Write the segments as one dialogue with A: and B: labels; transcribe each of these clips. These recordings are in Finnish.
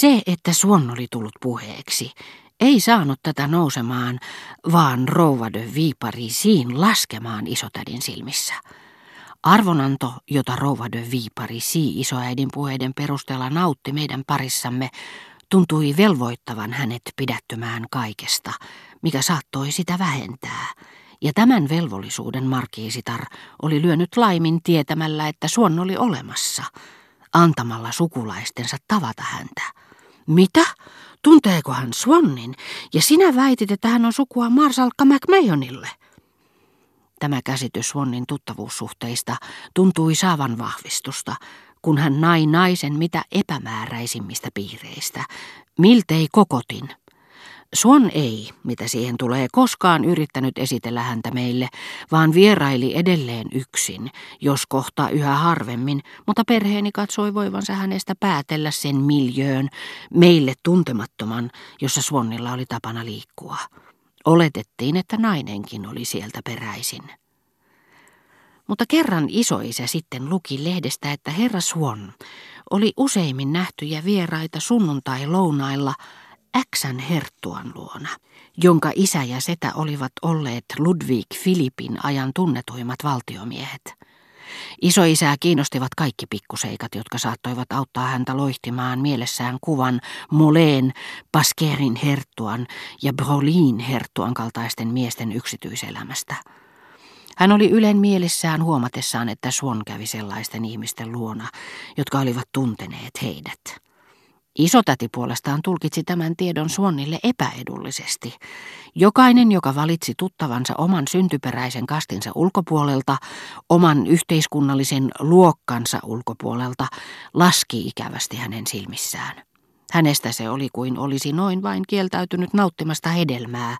A: Se, että Suon oli tullut puheeksi, ei saanut tätä nousemaan, vaan rouva de Viiparisiin laskemaan isotädin silmissä. Arvonanto, jota rouva de Viiparisi isoäidin puheiden perusteella nautti meidän parissamme, tuntui velvoittavan hänet pidättymään kaikesta, mikä saattoi sitä vähentää. Ja tämän velvollisuuden markiisitar oli lyönyt laimin tietämällä, että Suon oli olemassa, antamalla sukulaistensa tavata häntä. Mitä? Tunteeko hän Swannin? Ja sinä väitit, että hän on sukua Marsalkka McMahonille. Tämä käsitys Swannin tuttavuussuhteista tuntui saavan vahvistusta, kun hän nai naisen mitä epämääräisimmistä piireistä, miltei kokotin. Swan ei, mitä siihen tulee, koskaan yrittänyt esitellä häntä meille, vaan vieraili edelleen yksin, jos kohta yhä harvemmin, mutta perheeni katsoi voivansa hänestä päätellä sen miljöön, meille tuntemattoman, jossa Swannilla oli tapana liikkua. Oletettiin, että nainenkin oli sieltä peräisin. Mutta kerran isoisä sitten luki lehdestä, että herra Swan oli useimmin nähtyjä vieraita sunnuntai-lounailla Äksän herttuan luona, jonka isä ja setä olivat olleet Ludwig Filipin ajan tunnetuimmat valtiomiehet. Isoisää kiinnostivat kaikki pikkuseikat, jotka saattoivat auttaa häntä loihtimaan mielessään kuvan Moleen, Paskerin herttuan ja Brolin herttuan kaltaisten miesten yksityiselämästä. Hän oli ylen mielessään huomatessaan, että Swan kävi sellaisten ihmisten luona, jotka olivat tunteneet heidät. Isotäti puolestaan tulkitsi tämän tiedon Suonnille epäedullisesti. Jokainen, joka valitsi tuttavansa oman syntyperäisen kastinsa ulkopuolelta, oman yhteiskunnallisen luokkansa ulkopuolelta, laski ikävästi hänen silmissään. Hänestä se oli kuin olisi noin vain kieltäytynyt nauttimasta hedelmää,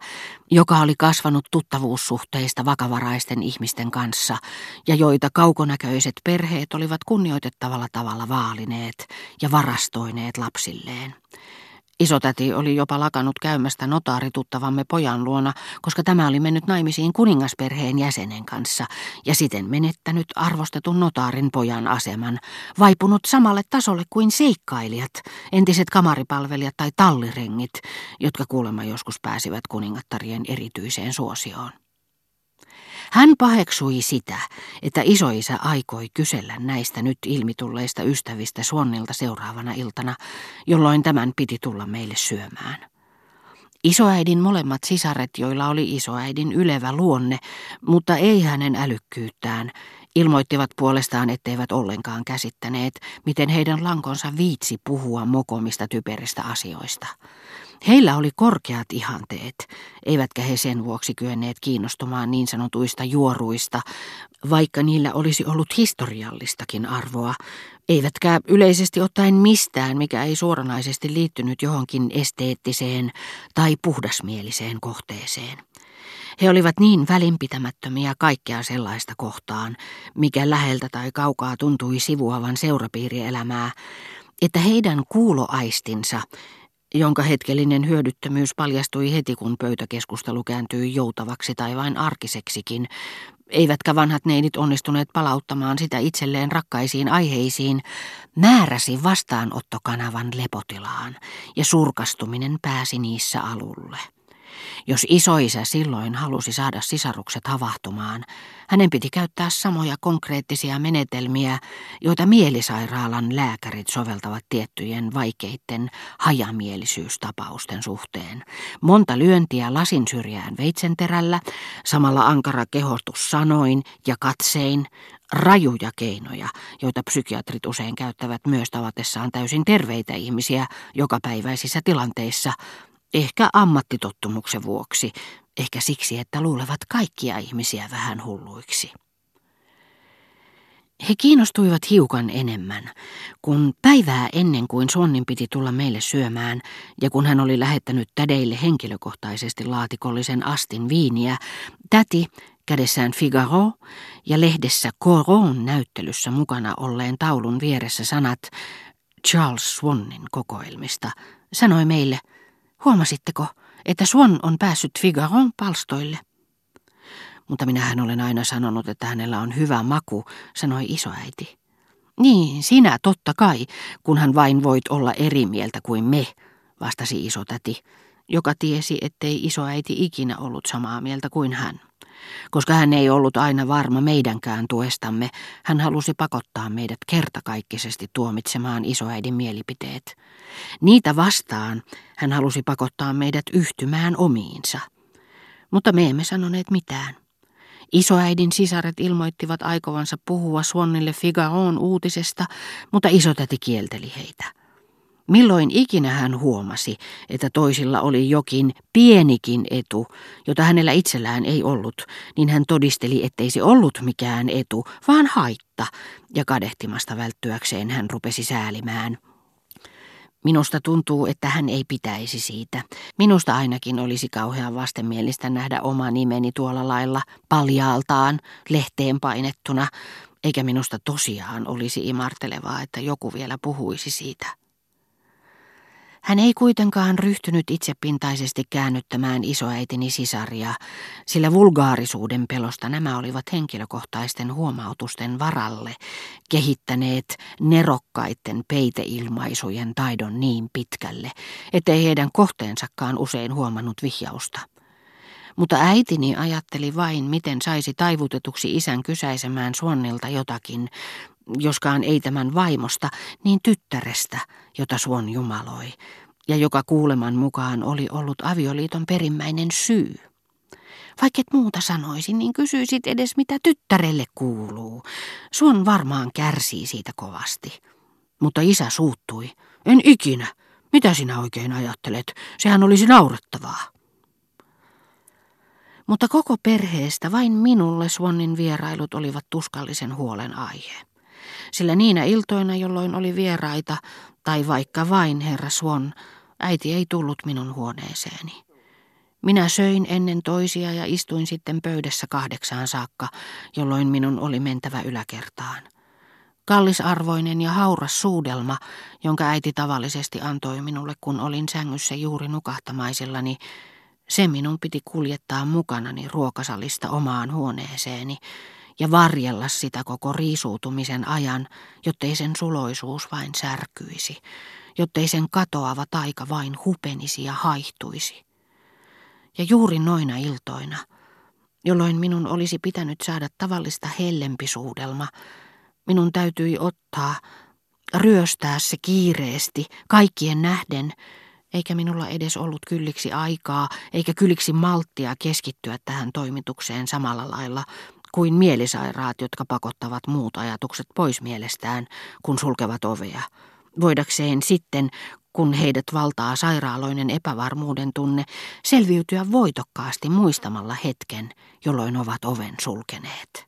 A: joka oli kasvanut tuttavuussuhteista vakavaraisten ihmisten kanssa ja joita kaukonäköiset perheet olivat kunnioitettavalla tavalla vaalineet ja varastoineet lapsilleen. Isotäti oli jopa lakannut käymästä notaarituttavamme pojan luona, koska tämä oli mennyt naimisiin kuningasperheen jäsenen kanssa ja siten menettänyt arvostetun notaarin pojan aseman, vaipunut samalle tasolle kuin seikkailijat, entiset kamaripalvelijat tai tallirengit, jotka kuulemma joskus pääsivät kuningattarien erityiseen suosioon. Hän paheksui sitä, että isoisä aikoi kysellä näistä nyt ilmitulleista ystävistä Suonnilta seuraavana iltana, jolloin tämän piti tulla meille syömään. Isoäidin molemmat sisaret, joilla oli isoäidin ylevä luonne, mutta ei hänen älykkyyttään, ilmoittivat puolestaan, etteivät ollenkaan käsittäneet, miten heidän lankonsa viitsi puhua mokomista typeristä asioista. Heillä oli korkeat ihanteet, eivätkä he sen vuoksi kyenneet kiinnostumaan niin sanotuista juoruista, vaikka niillä olisi ollut historiallistakin arvoa, eivätkä yleisesti ottaen mistään, mikä ei suoranaisesti liittynyt johonkin esteettiseen tai puhdasmieliseen kohteeseen. He olivat niin välinpitämättömiä kaikkea sellaista kohtaan, mikä läheltä tai kaukaa tuntui sivuavan seurapiirielämää, että heidän kuuloaistinsa jonka hetkellinen hyödyttömyys paljastui heti, kun pöytäkeskustelu kääntyi joutavaksi tai vain arkiseksikin, eivätkä vanhat neidit onnistuneet palauttamaan sitä itselleen rakkaisiin aiheisiin, määräsi vastaanottokanavan lepotilaan, ja surkastuminen pääsi niissä alulle. Jos isoisä silloin halusi saada sisarukset havahtumaan, hänen piti käyttää samoja konkreettisia menetelmiä, joita mielisairaalan lääkärit soveltavat tiettyjen vaikeitten hajamielisyystapausten suhteen. Monta lyöntiä lasin syrjään veitsenterällä, samalla ankara kehotus sanoin ja katsein, rajuja keinoja, joita psykiatrit usein käyttävät myös tavatessaan täysin terveitä ihmisiä jokapäiväisissä tilanteissa, Ehkä ammattitottumuksen vuoksi, ehkä siksi, että luulevat kaikkia ihmisiä vähän hulluiksi. He kiinnostuivat hiukan enemmän, kun päivää ennen kuin Sonnin piti tulla meille syömään ja kun hän oli lähettänyt tädeille henkilökohtaisesti laatikollisen astin viiniä, täti kädessään Figaro ja lehdessä Coron näyttelyssä mukana olleen taulun vieressä sanat Charles Swannin kokoelmista, sanoi meille – Huomasitteko, että Swan on päässyt Figaron palstoille? Mutta minähän olen aina sanonut, että hänellä on hyvä maku, sanoi isoäiti. Niin, sinä totta kai, kunhan vain voit olla eri mieltä kuin me, vastasi isotäti, joka tiesi, ettei isoäiti ikinä ollut samaa mieltä kuin hän. Koska hän ei ollut aina varma meidänkään tuestamme, hän halusi pakottaa meidät kertakaikkisesti tuomitsemaan isoäidin mielipiteet. Niitä vastaan hän halusi pakottaa meidät yhtymään omiinsa. Mutta me emme sanoneet mitään. Isoäidin sisaret ilmoittivat aikovansa puhua Suonnille Figaron uutisesta, mutta isotäti kielteli heitä. Milloin ikinä hän huomasi, että toisilla oli jokin pienikin etu, jota hänellä itsellään ei ollut, niin hän todisteli, ettei se ollut mikään etu, vaan haitta, ja kadehtimasta välttyäkseen hän rupesi säälimään. Minusta tuntuu, että hän ei pitäisi siitä. Minusta ainakin olisi kauhean vastenmielistä nähdä oma nimeni tuolla lailla paljaaltaan, lehteen painettuna, eikä minusta tosiaan olisi imartelevaa, että joku vielä puhuisi siitä. Hän ei kuitenkaan ryhtynyt itsepintaisesti käännyttämään isoäitini sisaria, sillä vulgaarisuuden pelosta nämä olivat henkilökohtaisten huomautusten varalle kehittäneet nerokkaiden peiteilmaisujen taidon niin pitkälle, ettei heidän kohteensakaan usein huomannut vihjausta. Mutta äitini ajatteli vain, miten saisi taivutetuksi isän kysäisemään Suonnilta jotakin, joskaan ei tämän vaimosta, niin tyttärestä, jota Suon jumaloi, ja joka kuuleman mukaan oli ollut avioliiton perimmäinen syy. Vaikka et muuta sanoisin, niin kysyisit edes mitä tyttärelle kuuluu. Suon varmaan kärsii siitä kovasti. Mutta isä suuttui. En ikinä. Mitä sinä oikein ajattelet? Sehän olisi naurettavaa. Mutta koko perheestä vain minulle Swannin vierailut olivat tuskallisen huolen aihe. Sillä niinä iltoina, jolloin oli vieraita, tai vaikka vain herra Swan, äiti ei tullut minun huoneeseeni. Minä söin ennen toisia ja istuin sitten pöydässä kahdeksaan saakka, jolloin minun oli mentävä yläkertaan. Kallisarvoinen ja hauras suudelma, jonka äiti tavallisesti antoi minulle, kun olin sängyssä juuri nukahtamaisillani, se minun piti kuljettaa mukanani ruokasalista omaan huoneeseeni ja varjella sitä koko riisuutumisen ajan, jottei sen suloisuus vain särkyisi, jottei sen katoava taika vain hupenisi ja haihtuisi. Ja juuri noina iltoina, jolloin minun olisi pitänyt saada tavallista hellempisuudelma, minun täytyi ottaa, ryöstää se kiireesti, kaikkien nähden, eikä minulla edes ollut kylliksi aikaa eikä kylliksi malttia keskittyä tähän toimitukseen samalla lailla kuin mielisairaat, jotka pakottavat muut ajatukset pois mielestään, kun sulkevat ovea. Voidakseen sitten, kun heidät valtaa sairaaloinen epävarmuuden tunne, selviytyä voitokkaasti muistamalla hetken, jolloin ovat oven sulkeneet.